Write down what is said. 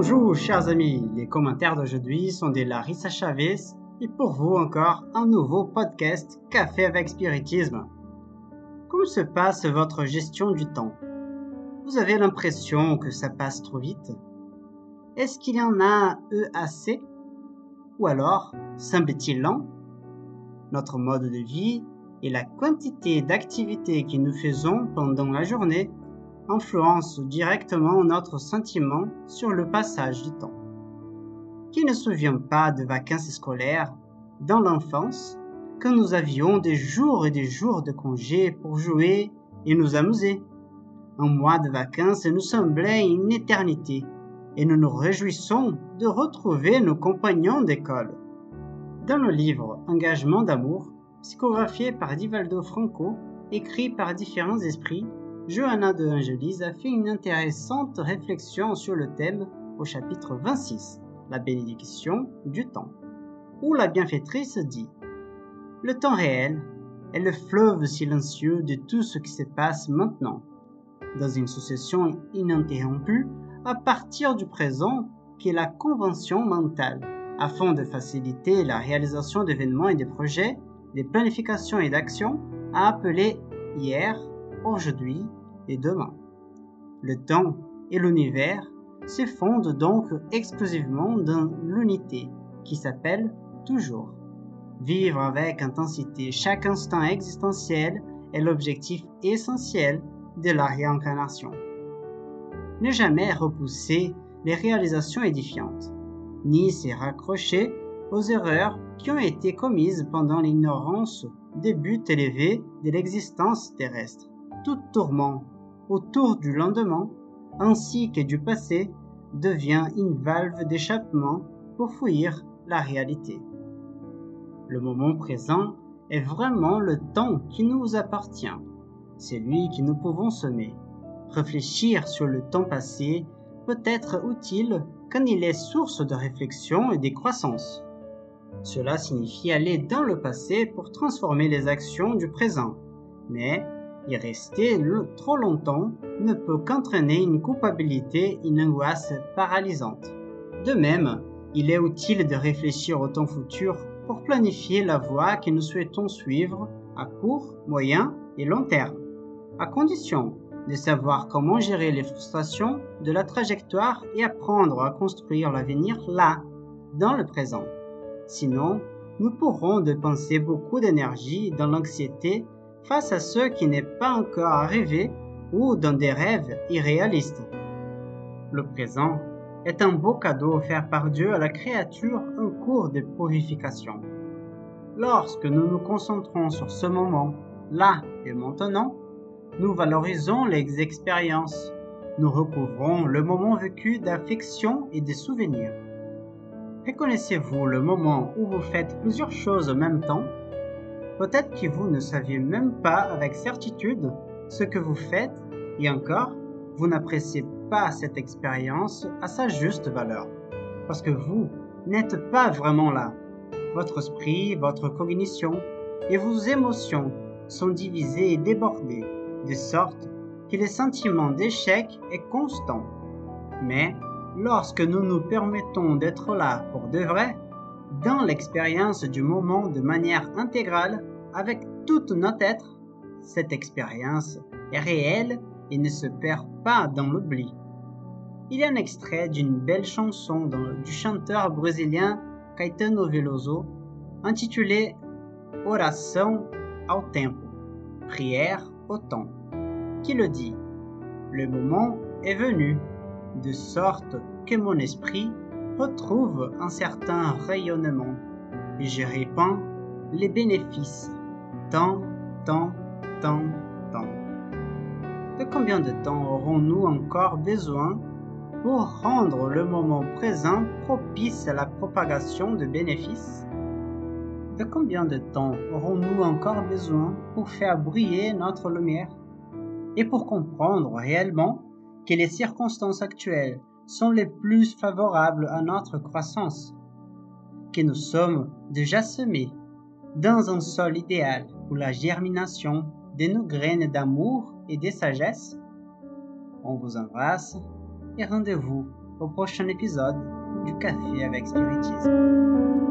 Bonjour chers amis, les commentaires d'aujourd'hui sont de Larissa Chavez et pour vous encore un nouveau podcast Café avec Spiritisme. Comment se passe votre gestion du temps? Vous avez l'impression que ça passe trop vite? Est-ce qu'il y en a assez? Ou alors, semble-t-il lent Notre mode de vie et la quantité d'activités que nous faisons pendant la journée influencent directement notre sentiment sur le passage du temps. Qui ne se souvient pas de vacances scolaires dans l'enfance quand nous avions des jours et des jours de congés pour jouer et nous amuser? Un mois de vacances nous semblait une éternité et nous nous réjouissons de retrouver nos compagnons d'école. Dans le livre Engagement d'amour, psychographié par Divaldo Franco, écrit par différents esprits, Johanna de Angelis a fait une intéressante réflexion sur le thème au chapitre 26, la bénédiction du temps, où la bienfaitrice dit Le temps réel est le fleuve silencieux de tout ce qui se passe maintenant, dans une succession ininterrompue à partir du présent qui est la convention mentale, afin de faciliter la réalisation d'événements et de projets, des planifications et d'actions à appeler hier, aujourd'hui et demain. Le temps et l'univers se fondent donc exclusivement dans l'unité qui s'appelle toujours. Vivre avec intensité chaque instant existentiel est l'objectif essentiel de la réincarnation. Ne jamais repousser les réalisations édifiantes, ni se raccrocher aux erreurs qui ont été commises pendant l'ignorance des buts élevés de l'existence terrestre. Tout tourment autour du lendemain ainsi que du passé devient une valve d'échappement pour fuir la réalité. Le moment présent est vraiment le temps qui nous appartient. C'est lui que nous pouvons semer. Réfléchir sur le temps passé peut être utile quand il est source de réflexion et de croissance. Cela signifie aller dans le passé pour transformer les actions du présent. Mais y rester trop longtemps ne peut qu'entraîner une culpabilité et une angoisse paralysante. De même, il est utile de réfléchir au temps futur pour planifier la voie que nous souhaitons suivre à court, moyen et long terme, à condition de savoir comment gérer les frustrations de la trajectoire et apprendre à construire l'avenir là, dans le présent. Sinon, nous pourrons dépenser beaucoup d'énergie dans l'anxiété face à ce qui n'est pas encore arrivé ou dans des rêves irréalistes. Le présent est un beau cadeau offert par Dieu à la créature en cours de purification. Lorsque nous nous concentrons sur ce moment, là et maintenant, nous valorisons les expériences, nous recouvrons le moment vécu d'affection et de souvenirs. Reconnaissez-vous le moment où vous faites plusieurs choses en même temps? Peut-être que vous ne saviez même pas avec certitude ce que vous faites et encore, vous n'appréciez pas cette expérience à sa juste valeur. Parce que vous n'êtes pas vraiment là. Votre esprit, votre cognition et vos émotions sont divisés et débordés, de sorte que le sentiment d'échec est constant. Mais lorsque nous nous permettons d'être là pour de vrai, dans l'expérience du moment de manière intégrale avec toute notre être. Cette expérience est réelle et ne se perd pas dans l'oubli. Il y a un extrait d'une belle chanson du chanteur brésilien Caetano Veloso intitulée Oração ao tempo, prière au temps, qui le dit Le moment est venu, de sorte que mon esprit retrouve un certain rayonnement, et je répands les bénéfices. Tant, tant, tant, tant. De combien de temps aurons-nous encore besoin pour rendre le moment présent propice à la propagation de bénéfices? De combien de temps aurons-nous encore besoin pour faire briller notre lumière Et pour comprendre réellement que les circonstances actuelles sont les plus favorables à notre croissance, que nous sommes déjà semés dans un sol idéal pour la germination de nos graines d'amour et de sagesse. On vous embrasse et rendez-vous au prochain épisode du Café avec Spiritisme.